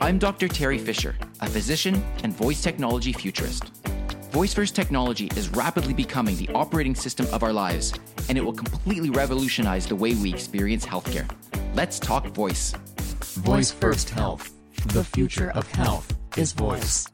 I'm Dr. Terry Fisher, a physician and voice technology futurist. Voice first technology is rapidly becoming the operating system of our lives, and it will completely revolutionize the way we experience healthcare. Let's talk voice. Voice First Health. The future of health is voice.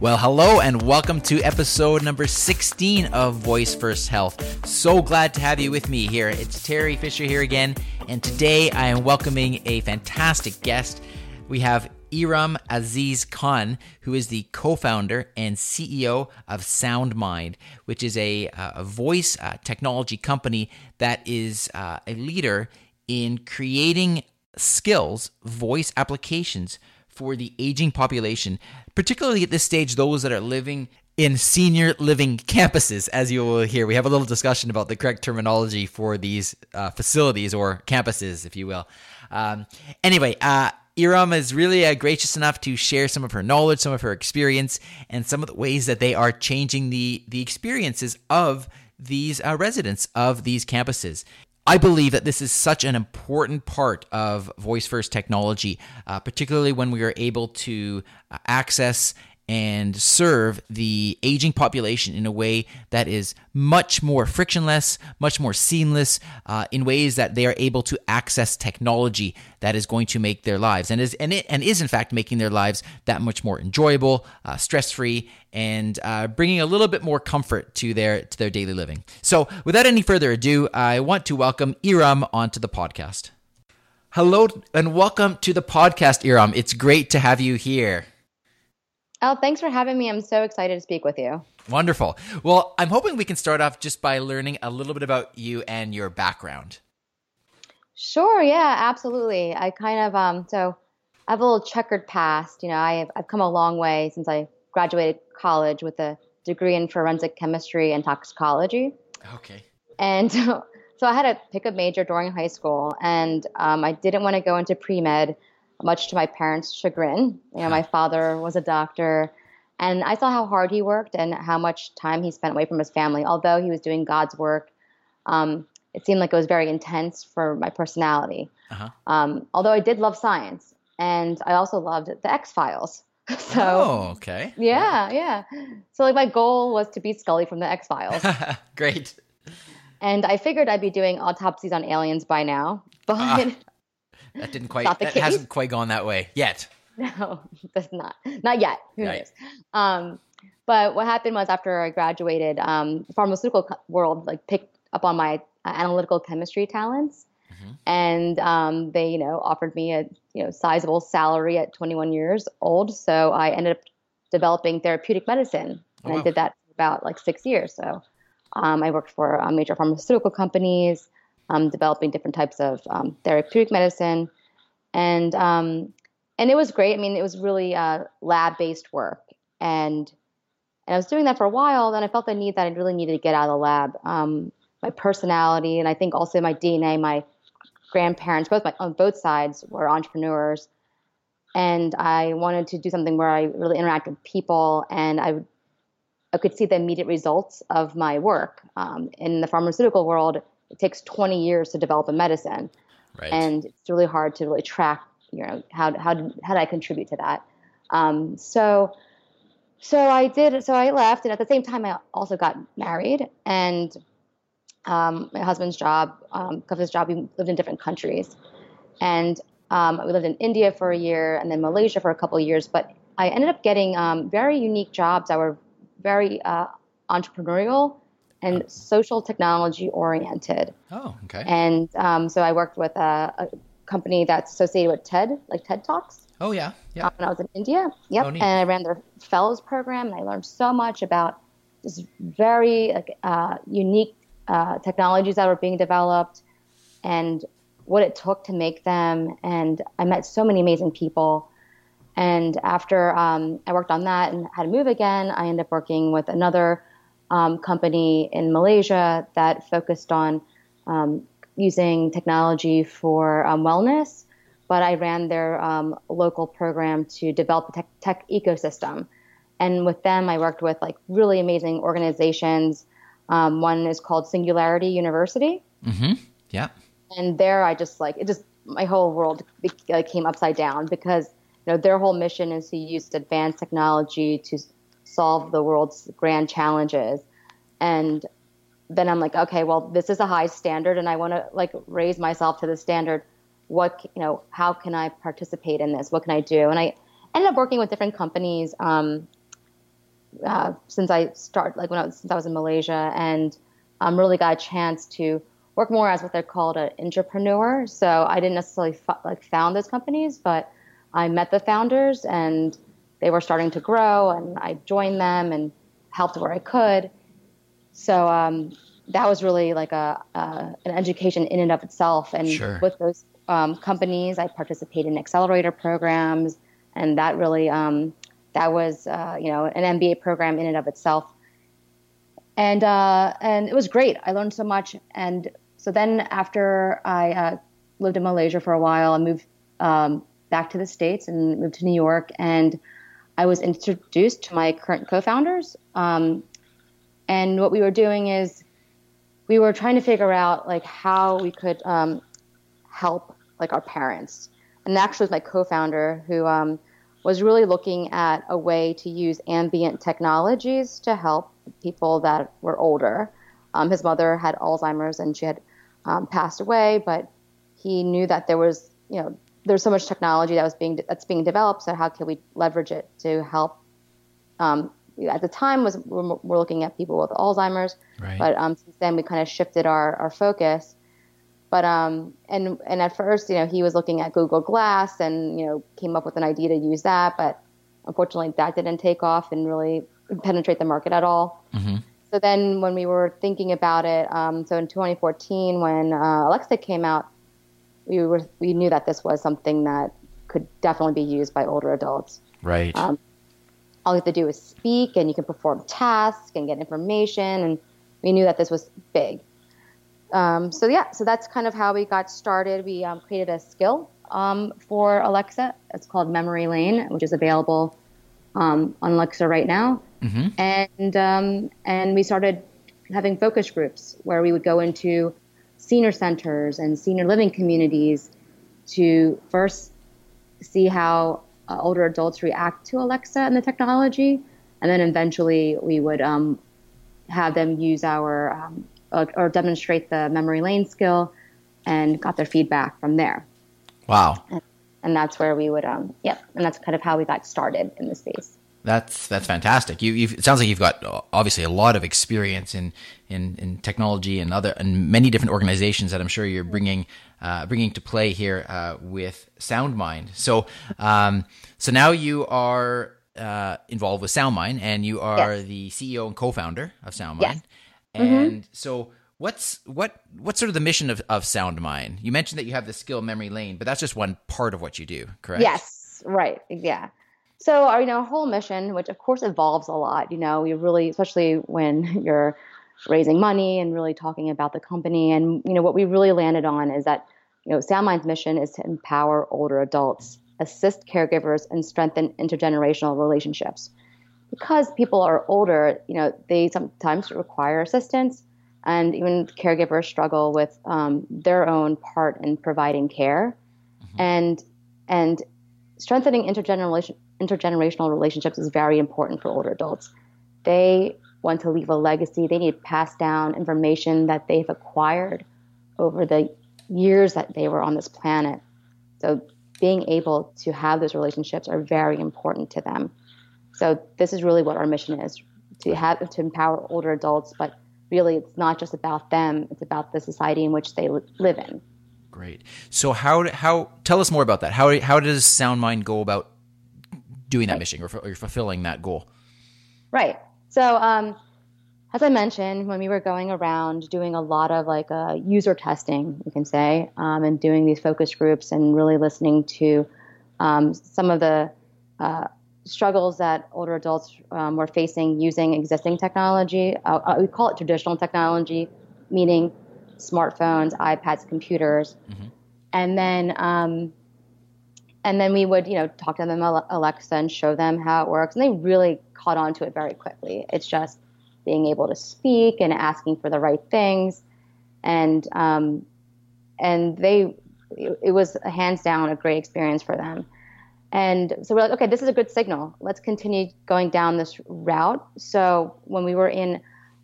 Well, hello and welcome to episode number 16 of Voice First Health. So glad to have you with me here. It's Terry Fisher here again, and today I am welcoming a fantastic guest. We have Iram Aziz Khan, who is the co founder and CEO of SoundMind, which is a, uh, a voice uh, technology company that is uh, a leader in creating skills, voice applications for the aging population, particularly at this stage, those that are living in senior living campuses, as you will hear. We have a little discussion about the correct terminology for these uh, facilities or campuses, if you will. Um, anyway, uh, Iram is really uh, gracious enough to share some of her knowledge, some of her experience, and some of the ways that they are changing the the experiences of these uh, residents of these campuses. I believe that this is such an important part of voice first technology, uh, particularly when we are able to uh, access and serve the aging population in a way that is much more frictionless, much more seamless, uh, in ways that they are able to access technology that is going to make their lives and is and it and is in fact making their lives that much more enjoyable, uh, stress free, and uh, bringing a little bit more comfort to their to their daily living. So, without any further ado, I want to welcome Iram onto the podcast. Hello and welcome to the podcast, Iram. It's great to have you here. Oh, thanks for having me. I'm so excited to speak with you. Wonderful. Well, I'm hoping we can start off just by learning a little bit about you and your background. Sure. Yeah, absolutely. I kind of um so I have a little checkered past. You know, I've I've come a long way since I graduated college with a degree in forensic chemistry and toxicology. Okay. And so, so I had to pick a major during high school, and um, I didn't want to go into pre med much to my parents' chagrin. You know, my father was a doctor, and I saw how hard he worked and how much time he spent away from his family. Although he was doing God's work, um, it seemed like it was very intense for my personality. Uh-huh. Um, although I did love science, and I also loved the X Files. so, oh, okay. Yeah, yeah. So, like, my goal was to be Scully from the X Files. Great. And I figured I'd be doing autopsies on aliens by now, but. Uh. That didn't quite. That case. hasn't quite gone that way yet. No, that's not. Not yet. Who right. knows? Um, but what happened was after I graduated, um, the pharmaceutical world like picked up on my uh, analytical chemistry talents, mm-hmm. and um, they, you know, offered me a you know sizable salary at 21 years old. So I ended up developing therapeutic medicine, and oh, wow. I did that for about like six years. So um, I worked for uh, major pharmaceutical companies um, developing different types of um, therapeutic medicine, and um, and it was great. I mean, it was really uh, lab based work, and and I was doing that for a while. Then I felt the need that I really needed to get out of the lab. Um, my personality, and I think also my DNA, my grandparents, both my on both sides were entrepreneurs, and I wanted to do something where I really interact with people, and I I could see the immediate results of my work. Um, in the pharmaceutical world, it takes 20 years to develop a medicine. Right. And it's really hard to really track, you know, how, how, how did I contribute to that? Um, so, so I did, so I left. And at the same time, I also got married and um, my husband's job, um, because his job, we lived in different countries. And um, we lived in India for a year and then Malaysia for a couple of years. But I ended up getting um, very unique jobs that were very uh, entrepreneurial and oh. social technology oriented. Oh, okay. And um, so I worked with a, a, company that's associated with TED, like TED Talks. Oh yeah, yeah. Um, when I was in India, yep, oh, and I ran their fellows program, and I learned so much about this very uh, unique uh, technologies that were being developed, and what it took to make them. And I met so many amazing people. And after um, I worked on that and had to move again, I ended up working with another um, company in Malaysia that focused on um, using technology for um, wellness. But I ran their um, local program to develop a tech, tech, ecosystem. And with them, I worked with like really amazing organizations. Um, one is called Singularity University. Mm-hmm. Yeah. And there, I just like it just my whole world came upside down because you know their whole mission is to use advanced technology to solve the world's grand challenges. And then i'm like okay well this is a high standard and i want to like raise myself to the standard. What you know how can i participate in this? What can i do? And i ended up working with different companies um, uh, since i started like when i was since i was in malaysia. And um, really got a chance to work more as what they're called an intrapreneur. So I didn't necessarily f- like found those companies, but I met the founders and they were starting to grow, and I joined them and helped where I could. So um, that was really like a, an education in and of itself. And sure. with those um, companies, I participated in accelerator programs, and that really um, that was uh, you know an MBA program in and of itself. And uh, and it was great. I learned so much, and so then after I uh, lived in Malaysia for a while, I moved um, back to the States and moved to New York. And I was introduced to my current co-founders. Um, and what we were doing is we were trying to figure out like how we could um, help like our parents. And actually, was my co-founder who um, was really looking at a way to use ambient technologies to help people that were older. Um, his mother had Alzheimer's and she had um, passed away, but he knew that there was, you know, there's so much technology that was being that's being developed. So how can we leverage it to help? Um, at the time was we're, we're, looking at people with Alzheimer's, right. but um, since then we kind of shifted our, our focus. But um, and and at first, you know, he was looking at Google Glass and you know came up with an idea to use that, but unfortunately that didn't take off and really penetrate the market at all. Mm-hmm. So then, when we were thinking about it, um, so in 2014, when uh, Alexa came out, we were we knew that this was something that could definitely be used by older adults. Right. Um, all you have to do is speak, and you can perform tasks and get information, and we knew that this was big. Um, so yeah, so that's kind of how we got started. We um, created a skill um, for Alexa. It's called Memory Lane, which is available um, on Alexa right now. Mm-hmm. And um, and we started having focus groups where we would go into senior centers and senior living communities to first see how uh, older adults react to Alexa and the technology, and then eventually we would um, have them use our um, uh, or demonstrate the memory lane skill, and got their feedback from there. Wow. And, and that's where we would, um, yep, and that's kind of how we got started in the space. That's that's fantastic. You it sounds like you've got uh, obviously a lot of experience in in, in technology and other and many different organizations that I'm sure you're bringing uh, bringing to play here uh, with SoundMind. So um, so now you are uh, involved with SoundMind and you are yes. the CEO and co-founder of SoundMind. Yes. And mm-hmm. so what's what what's sort of the mission of, of SoundMind? You mentioned that you have the skill memory lane, but that's just one part of what you do, correct? Yes, right. Yeah. So our you know whole mission, which of course evolves a lot, you know, you really especially when you're raising money and really talking about the company and you know what we really landed on is that you know SoundMind's mission is to empower older adults, assist caregivers and strengthen intergenerational relationships. Because people are older, you know, they sometimes require assistance and even caregivers struggle with um, their own part in providing care mm-hmm. and and strengthening intergeneration, intergenerational relationships is very important for older adults. They want to leave a legacy. They need to pass down information that they've acquired over the years that they were on this planet. So being able to have those relationships are very important to them. So this is really what our mission is to have to empower older adults, but really it's not just about them, it's about the society in which they live in. Great. So how how tell us more about that. How how does SoundMind go about doing that right. mission or, or, fulfilling that goal? Right. So um, as I mentioned, when we were going around doing a lot of like uh, user testing, you can say, um, and doing these focus groups and really listening to um, some of the uh, struggles that older adults um, were facing using existing technology. Uh, uh we call it traditional technology, meaning smartphones, iPads, computers, mm-hmm. and then um, and then we would you know talk to them Alexa and show them how it works, and they really caught on to it very quickly. It's just being able to speak and asking for the right things, and um, and they it, was hands down a great experience for them. And so we're like, okay, this is a good signal. Let's continue going down this route. So when we were in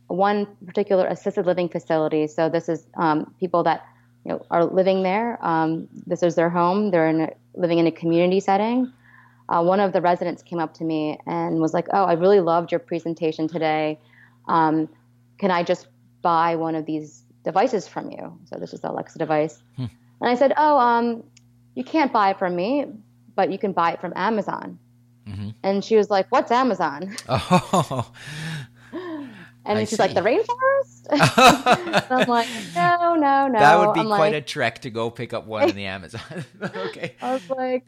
one particular assisted living facility, so this is um, people that you know are living there. Um, this is their home. They're in a, living in a community setting. Uh, one of the residents came up to me and was like, "Oh, I really loved your presentation today. Um, can I just buy one of these devices from you?" So this is the Alexa device. Hmm. And I said, "Oh, um, you can't buy it from me, but you can buy it from Amazon. Mm-hmm. And she was like, What's Amazon? Oh. And I she's see. like, The rainforest? I'm like, No, no, no. That would be I'm quite like, a trek to go pick up one in the Amazon. okay. I was like,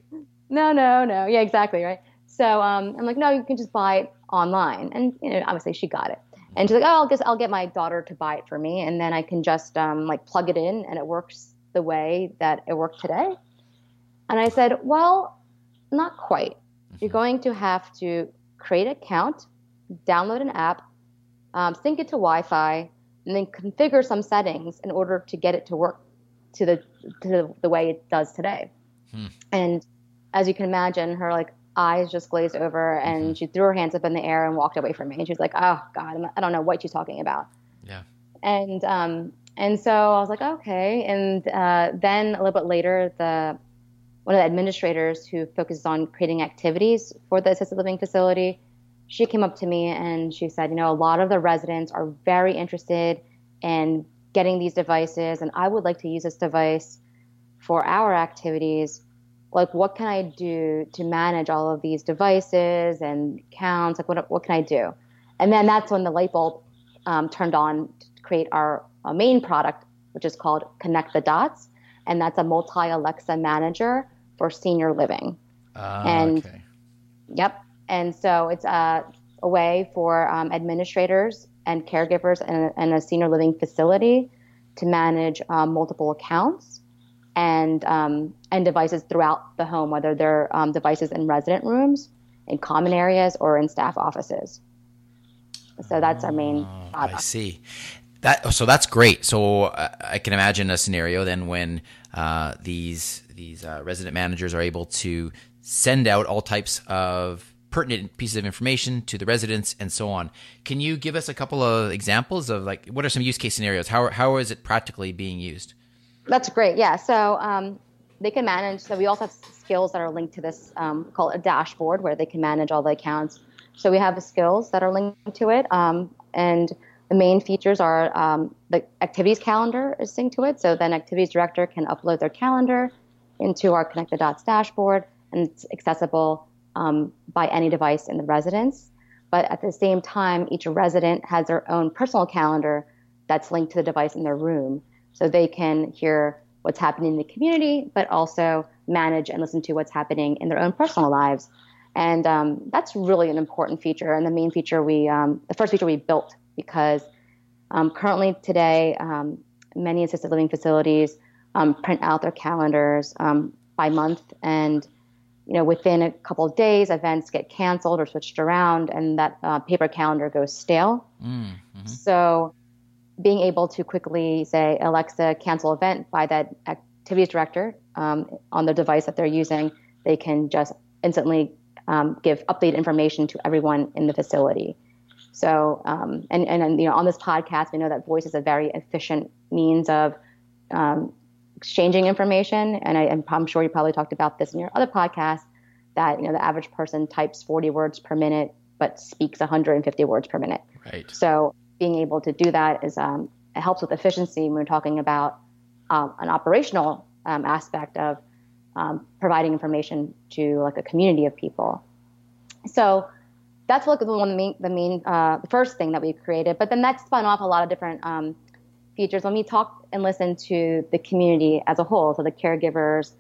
No, no, no. Yeah, exactly. Right. So um, I'm like, No, you can just buy it online. And, you know, obviously she got it. And she's like, Oh, I'll just, I'll get my daughter to buy it for me. And then I can just um, like plug it in and it works the way that it worked today. And I said, Well, not quite. You're mm-hmm. going to have to create an account, download an app, um, sync it to Wi Fi, and then configure some settings in order to get it to work to the, to the way it does today. Hmm. And as you can imagine, her like eyes just glazed over and mm-hmm. she threw her hands up in the air and walked away from me. And she was like, oh, God, I don't know what she's talking about. Yeah. And, um, and so I was like, okay. And uh, then a little bit later, the one of the administrators who focuses on creating activities for the assisted living facility, she came up to me and she said, you know, a lot of the residents are very interested in getting these devices, and I would like to use this device for our activities. Like, what can I do to manage all of these devices and counts? Like, what, what can I do? And then that's when the light bulb um, turned on to create our, our main product, which is called Connect the Dots. And that's a multi Alexa manager for senior living. Uh, and okay. yep. And so it's a, a way for um, administrators and caregivers in a, in a, senior living facility to manage um, multiple accounts and um, and devices throughout the home, whether they're um, devices in resident rooms, in common areas, or in staff offices. So that's our main oh. I see. That so that's great. So uh, I can imagine a scenario then when uh, these these uh, resident managers are able to send out all types of pertinent pieces of information to the residents and so on. Can you give us a couple of examples of like what are some use case scenarios? How how is it practically being used? That's great. Yeah. So um, they can manage. So we also have skills that are linked to this um, called a dashboard where they can manage all the accounts. So we have the skills that are linked to it, um, and the main features are um, the activities calendar is synced to it. So then activities director can upload their calendar into our Connect the Dots dashboard, and it's accessible um, by any device in the residence. But at the same time, each resident has their own personal calendar that's linked to the device in their room. So they can hear what's happening in the community, but also manage and listen to what's happening in their own personal lives. And um, that's really an important feature. And the main feature we, um, the first feature we built, because um, currently today, um, many assisted living facilities um, print out their calendars um, by month, and you know within a couple of days, events get canceled or switched around, and that uh, paper calendar goes stale. Mm-hmm. So, being able to quickly say Alexa cancel event by that activities director um, on the device that they're using, they can just instantly um, give updated information to everyone in the facility. So, um, and, and, and, you know, on this podcast, we know that voice is a very efficient means of um, exchanging information. And I, am sure you probably talked about this in your other podcast that, you know, the average person types 40 words per minute, but speaks 150 words per minute. Right. So being able to do that is, um, it helps with efficiency when we're talking about um, an operational um, aspect of um, providing information to like a community of people. So that's like the one, the main, the main, uh, the first thing that we created. But then that spun off a lot of different um, features when we talk and listen to the community as a whole, so the caregivers,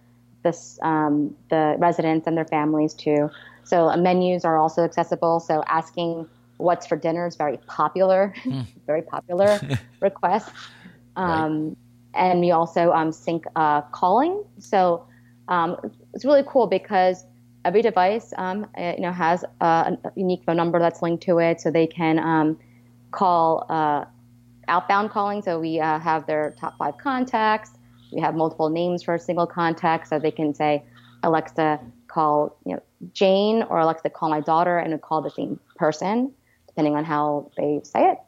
this, um, the residents and their families too. So uh, menus are also accessible. So asking what's for dinner is very popular, mm. very popular request. Um, right. And we also um, sync uh, calling. So um, it's really cool because every device um, uh, you know has a, a, unique phone number that's linked to it, so they can um, call uh, outbound calling. So we uh, have their top five contacts, We have multiple names for a single context, so they can say, Alexa, call you know Jane, or Alexa, call my daughter, and call the same person, depending on how they say it.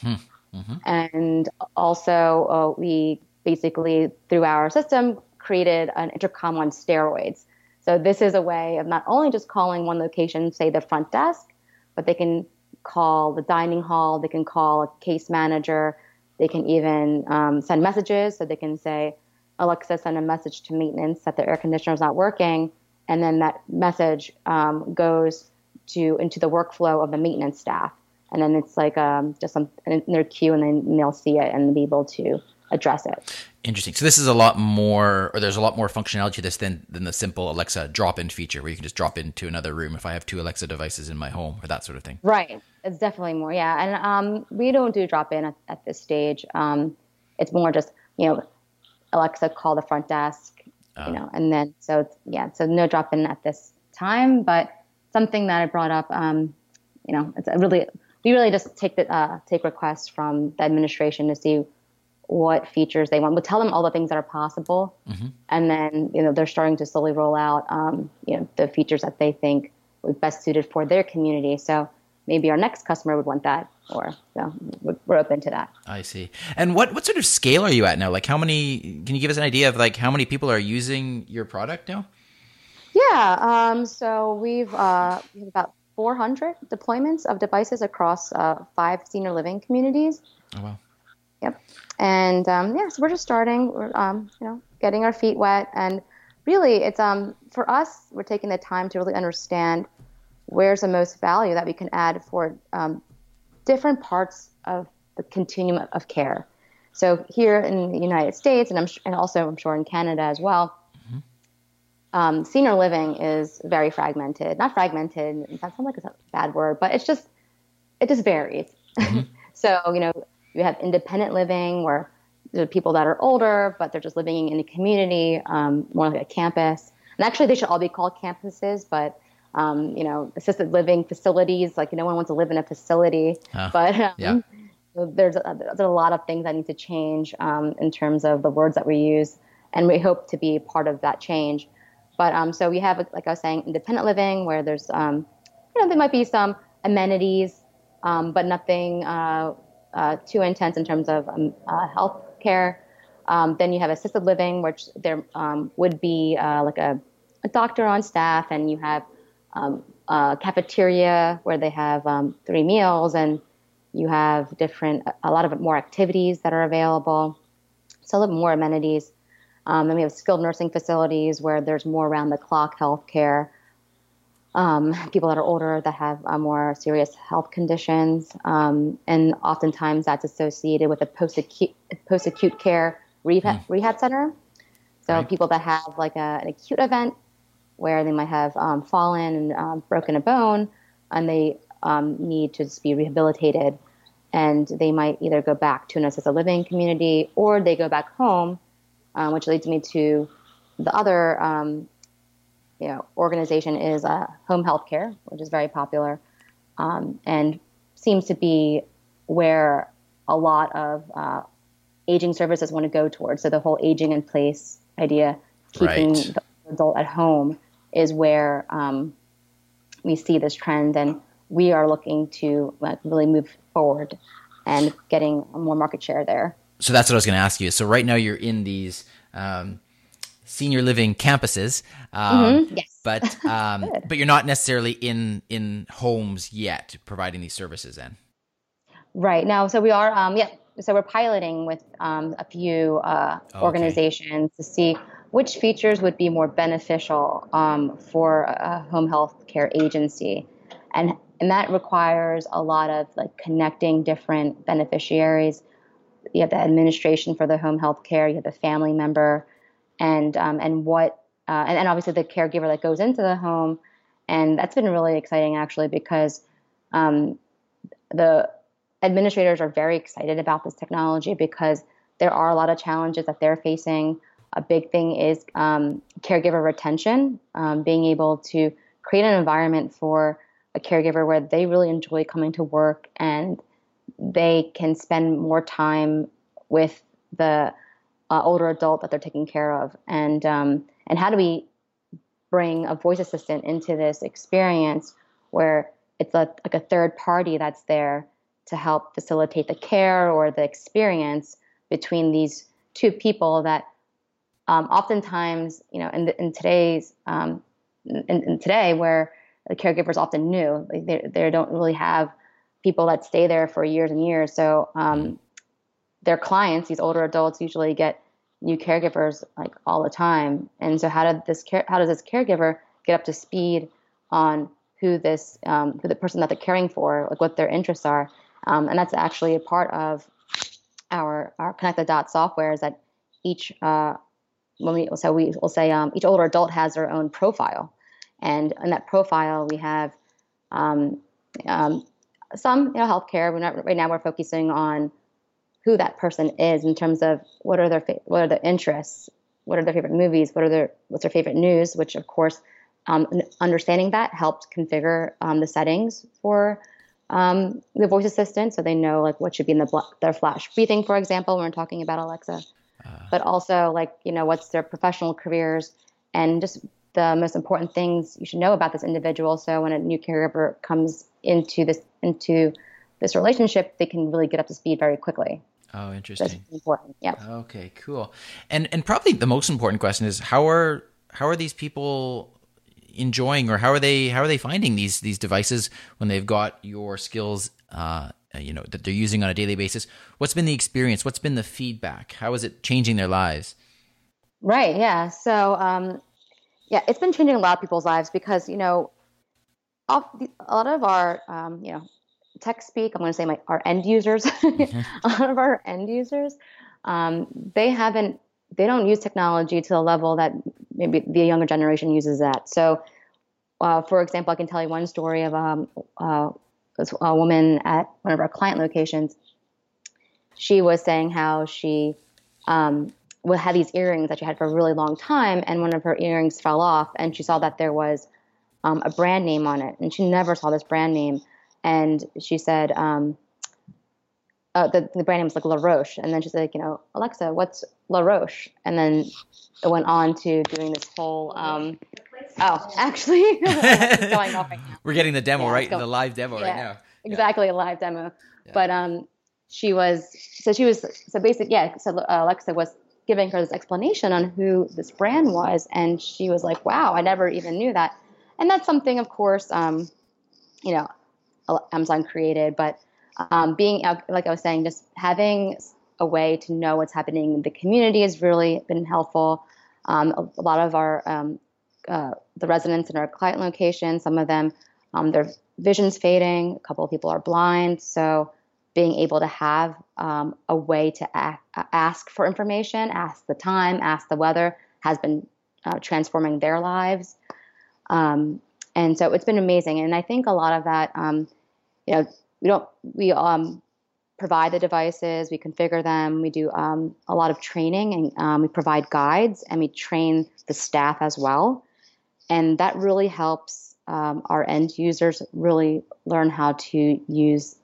Hmm. Mm-hmm. And also, uh, we basically, through our system, created an intercom on steroids. So this is a way of not only just calling one location, say the front desk, but they can call the dining hall, they can call a case manager, they can even um, send messages. So they can say, Alexa, send a message to maintenance that the air conditioner is not working, and then that message um, goes to into the workflow of the maintenance staff and then it's like um, just some in their queue, and then they'll see it and be able to address it. Interesting. So this is a lot more, or there's a lot more functionality to this than than the simple Alexa drop-in feature, where you can just drop into another room if I have two Alexa devices in my home or that sort of thing. Right. It's definitely more. Yeah, and um, we don't do drop-in at, at this stage. Um, it's more just you know, Alexa call the front desk, uh, you know, and then so yeah, so no drop-in at this time, but something that I brought up, um, you know, it's a really we really just take the uh, take requests from the administration to see what features they want. We tell them all the things that are possible, mm-hmm. and then you know they're starting to slowly roll out um, you know the features that they think would be best suited for their community. So maybe our next customer would want that, or so we're open to that. I see. And what what sort of scale are you at now? Like how many? Can you give us an idea of like how many people are using your product now? Yeah. Um, so we've uh, we have about 400 deployments of devices across uh, five senior living communities. Oh wow! Yep. And um, yeah, so we're just starting. We're um, you know getting our feet wet, and really, it's um for us, we're taking the time to really understand where's the most value that we can add for um, different parts of the continuum of care. So here in the United States, and I'm and also I'm sure in Canada as well, um, senior living is very fragmented. Not fragmented. That sounds like a bad word, but it's just it just varies. Mm-hmm. so you know you have independent living where there are people that are older, but they're just living in a community, um, more like a campus. And actually, they should all be called campuses, but um, you know, assisted living facilities. Like no one wants to live in a facility, uh, but um, yeah. there's a, there's a lot of things that need to change um, in terms of the words that we use, and we hope to be part of that change. But um, so we have, like I was saying, independent living where there's, um, you know, there might be some amenities, um, but nothing uh, uh, too intense in terms of um, uh, health care. Um, then you have assisted living, which there um, would be uh, like a, a, doctor on staff, and you have a cafeteria where they have three meals, and you have different, a lot of more activities that are available. So a little more amenities. Um, then we have skilled nursing facilities where there's more around the clock health care. Um, people that are older that have uh, more serious health conditions, um, and oftentimes that's associated with a post-acute post-acute care rehab, mm. rehab center. So right. people that have like a, an acute event where they might have um, fallen and um, broken a bone, and they um, need to just be rehabilitated, and they might either go back to an assisted living community or they go back home um, which leads me to the other um, you know, organization is uh, home health care, which is very popular um, and seems to be where a lot of uh, aging services want to go towards. So the whole aging in place idea, keeping right. the adult at home, is where um, we see this trend, and we are looking to like, really move forward and getting more market share there so that's what I was going to ask you. So right now you're in these um, senior living campuses, um, mm-hmm. yes. but um, but you're not necessarily in in homes yet providing these services. Then, right now, so we are. Um, yeah, so we're piloting with um, a few uh, okay. organizations to see which features would be more beneficial um, for a home health care agency, and and that requires a lot of like connecting different beneficiaries you have the administration for the home health care, you have the family member, and um, and what uh, and, and obviously the caregiver that goes into the home, and that's been really exciting actually because um, the administrators are very excited about this technology because there are a lot of challenges that they're facing. A big thing is um, caregiver retention, um, being able to create an environment for a caregiver where they really enjoy coming to work and they can spend more time with the uh, older adult that they're taking care of, and um, and how do we bring a voice assistant into this experience where it's a, like a third party that's there to help facilitate the care or the experience between these two people that um, oftentimes, you know, in, the, in today's um, in, in, today where the caregivers often new, like they they don't really have people that stay there for years and years. So um, their clients, these older adults, usually get new caregivers like all the time. And so how did this care, how does this caregiver get up to speed on who this um, who the person that they're caring for, like what their interests are? Um, and that's actually a part of our our connect the dot software is that each uh, when we so we will say um, each older adult has their own profile, and in that profile we have um, um, some you know healthcare. We're not right now. We're focusing on who that person is in terms of what are their what are their interests, what are their favorite movies, what are their what's their favorite news. Which of course, um, understanding that helped configure um, the settings for um, the voice assistant, so they know like what should be in the bl- their flash briefing, for example, when we're talking about Alexa. Uh, but also like you know what's their professional careers and just the most important things you should know about this individual. So when a new caregiver comes into this into this relationship, they can really get up to speed very quickly. Oh, interesting. That's important. Yeah. Okay, cool. And and probably the most important question is how are how are these people enjoying or how are they how are they finding these these devices when they've got your skills uh, you know that they're using on a daily basis what's been the experience what's been the feedback how is it changing their lives right yeah so um, yeah it's been changing a lot of people's lives because you know a lot of our um, you know tech speak i'm going to say my our end users mm-hmm. a lot of our end users um, they haven't they don't use technology to the level that maybe the younger generation uses that. So, uh, for example, I can tell you one story of um, uh, a woman at one of our client locations. She was saying how she um, had these earrings that she had for a really long time, and one of her earrings fell off, and she saw that there was um, a brand name on it, and she never saw this brand name. And she said, um, uh, the, the brand name was like La Roche. And then she's like, you know, Alexa, what's La Roche? And then it went on to doing this whole, um, oh, actually, going off right now. We're getting the demo, yeah, right? The live demo yeah, right now. Exactly, yeah. a live demo. But um, she was, so she was, so basically, yeah, so uh, Alexa was giving her this explanation on who this brand was. And she was like, wow, I never even knew that. And that's something, of course, um, you know, Amazon created, but um, being like I was saying, just having a way to know what's happening in the community has really been helpful. Um, a, a, lot of our um, uh, the residents in our client location, some of them, um, their vision's fading. A couple of people are blind, so being able to have um, a way to ask, ask for information, ask the time, ask the weather, has been uh, transforming their lives. Um, and so it's been amazing. And I think a lot of that, you know, we don't we um, provide the devices, we configure them, we do um, a lot of training, and um, we provide guides, and we train the staff as well, and that really helps um, our end users really learn how to use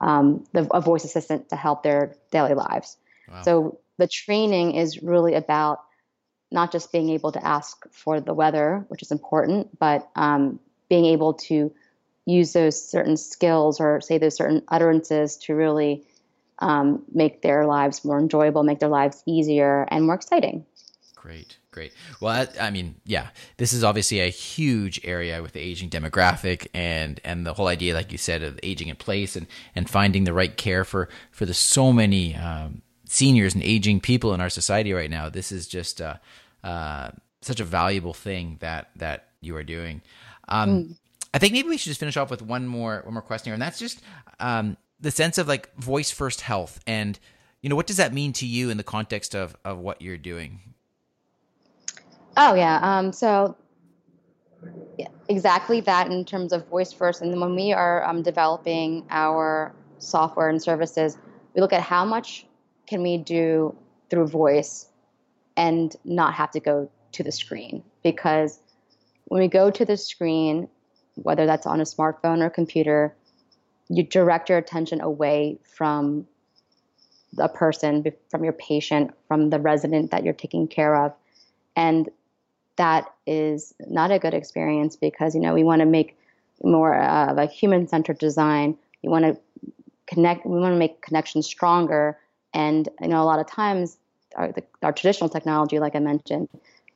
um, the, a voice assistant to help their daily lives. Wow. So the training is really about not just being able to ask for the weather, which is important, but um, being able to use those certain skills or say those certain utterances to really um, make their lives more enjoyable, make their lives easier and more exciting. Great, great. Well, I, I, mean, yeah, this is obviously a huge area with the aging demographic and and the whole idea, like you said, of aging in place and and finding the right care for for the so many um, seniors and aging people in our society right now. This is just uh, uh, such a valuable thing that that you are doing. Um, mm. I think maybe we should just finish off with one more one more question here, and that's just um, the sense of like voice first health, and you know what does that mean to you in the context of of what you're doing? Oh yeah, um, so yeah, exactly that in terms of voice first, and when we are um, developing our software and services, we look at how much can we do through voice and not have to go to the screen. Because when we go to the screen whether that's on a smartphone or computer, you direct your attention away from the person, from your patient, from the resident that you're taking care of. And that is not a good experience because, you know, we want to make more of a human centered design. We want to connect, we want to make connections stronger. And, you know, a lot of times our, the, our traditional technology, like I mentioned,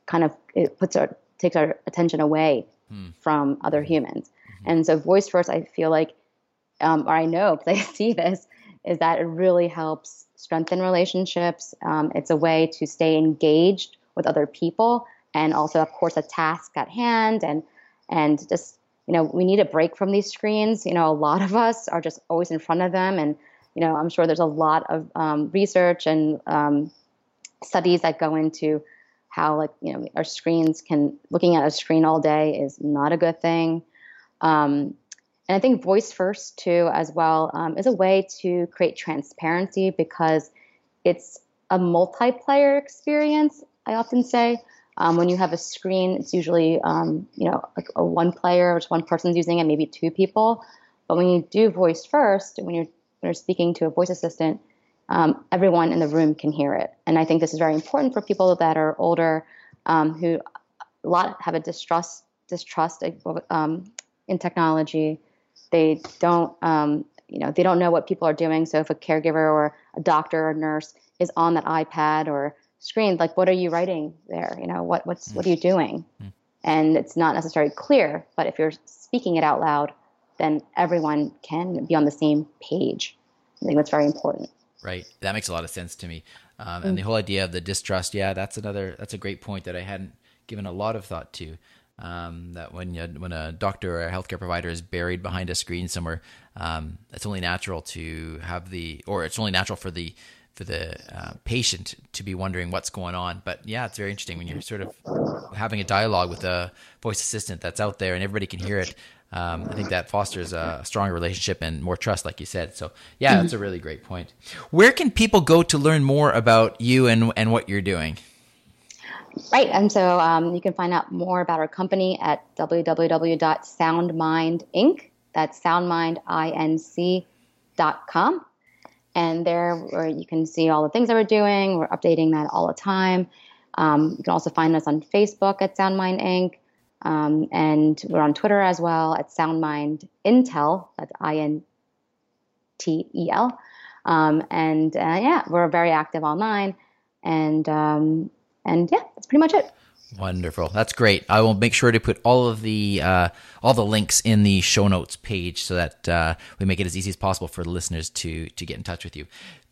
kind of it puts our, takes our attention away hmm. from other humans. Mm-hmm. And so voice first, I feel like, um, or I know because I see this, is that it really helps strengthen relationships. Um, it's a way to stay engaged with other people, and also, of course, a task at hand, and and just you know, we need a break from these screens. You know, a lot of us are just always in front of them, and you know, I'm sure there's a lot of um, research and um, studies that go into how like you know our screens can looking at a screen all day is not a good thing. Um, and I think voice first too, as well, um, is a way to create transparency because it's a multiplayer experience. I often say um, when you have a screen, it's usually um, you know like a one player, which one person's using it, maybe two people. But when you do voice first, when you're, when you're speaking to a voice assistant, um, everyone in the room can hear it. And I think this is very important for people that are older, um, who a lot have a distrust distrust um, in technology they don't, um, you know, they don't know what people are doing. So if a caregiver or a doctor or nurse is on that iPad or screen, like, what are you writing there? You know, what what's mm. what are you doing? Mm. And it's not necessarily clear, but if you're speaking it out loud, then everyone can be on the same page. I think that's very important. Right. That makes a lot of sense to me. Um, and mm. the whole idea of the distrust, yeah, that's another that's a great point that I hadn't given a lot of thought to. Um, that when you, when a doctor or a healthcare provider is buried behind a screen somewhere, um, it's only natural to have the, or it's only natural for the for the uh, patient to be wondering what's going on. But yeah, it's very interesting when you're sort of having a dialogue with a voice assistant that's out there and everybody can hear it. Um, I think that fosters a stronger relationship and more trust, like you said. So yeah, that's a really great point. Where can people go to learn more about you and and what you're doing? Right. And so um, you can find out more about our company at www.soundmindinc. That's soundmindinc.com. And there where you can see all the things that we're doing. We're updating that all the time. Um, you can also find us on Facebook at SoundMind Inc. Um, and we're on Twitter as well at SoundMind Intel. That's I N T E L. Um, and uh, yeah, we're very active online. And um, and yeah, that's pretty much it. Wonderful. That's great. I will make sure to put all of the uh, all the links in the show notes page so that uh, we make it as easy as possible for the listeners to to get in touch with you.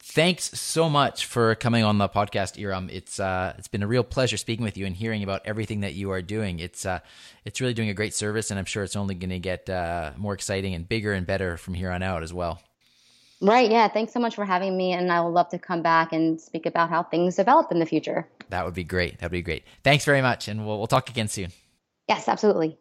Thanks so much for coming on the podcast, Iram. It's uh, it's been a real pleasure speaking with you and hearing about everything that you are doing. It's uh, it's really doing a great service, and I'm sure it's only going to get uh, more exciting and bigger and better from here on out as well. Right. Yeah. Thanks so much for having me. And I would love to come back and speak about how things develop in the future. That would be great. That would be great. Thanks very much. And we'll, we'll talk again soon. Yes, absolutely.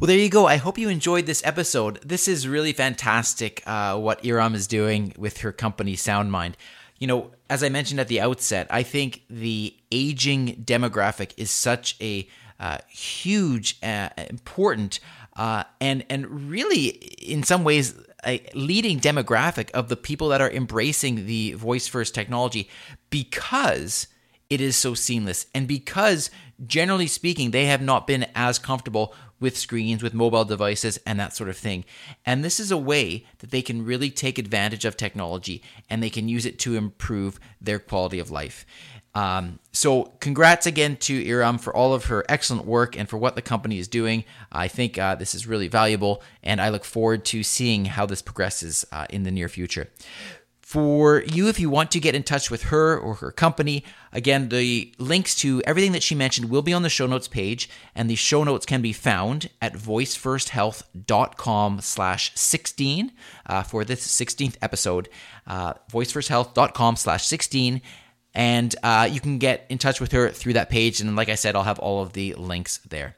Well, there you go. I hope you enjoyed this episode. This is really fantastic uh, what Iram is doing with her company, SoundMind. You know, as I mentioned at the outset, I think the aging demographic is such a uh, huge, uh, important, uh, and and really, in some ways, a leading demographic of the people that are embracing the voice first technology because it is so seamless and because generally speaking they have not been as comfortable with screens with mobile devices and that sort of thing. And this is a way that they can really take advantage of technology and they can use it to improve their quality of life um, so, congrats again to Iram for all of her excellent work and for what the company is doing. I think uh, this is really valuable, and I look forward to seeing how this progresses uh, in the near future. For you, if you want to get in touch with her or her company, again, the links to everything that she mentioned will be on the show notes page, and the show notes can be found at voicefirst.health.com slash 16 uh, for this 16th episode, uh, voicefirst.health.com slash 16 and uh, you can get in touch with her through that page. And like I said, I'll have all of the links there.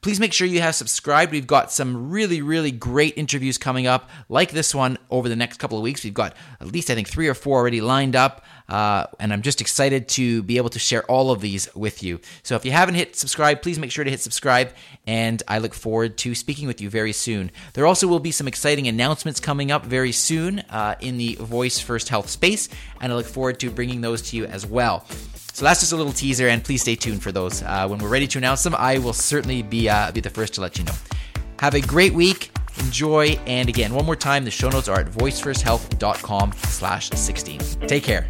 Please make sure you have subscribed. We've got some really, really great interviews coming up, like this one over the next couple of weeks. We've got at least, I think, three or four already lined up. Uh, and I'm just excited to be able to share all of these with you. So if you haven't hit subscribe, please make sure to hit subscribe. And I look forward to speaking with you very soon. There also will be some exciting announcements coming up very soon uh, in the Voice First Health space. And I look forward to bringing those to you as well. So that's just a little teaser, and please stay tuned for those. Uh, when we're ready to announce them, I will certainly be uh, be the first to let you know. Have a great week. Enjoy, and again, one more time, the show notes are at voicefirsthealth.com slash 16. Take care.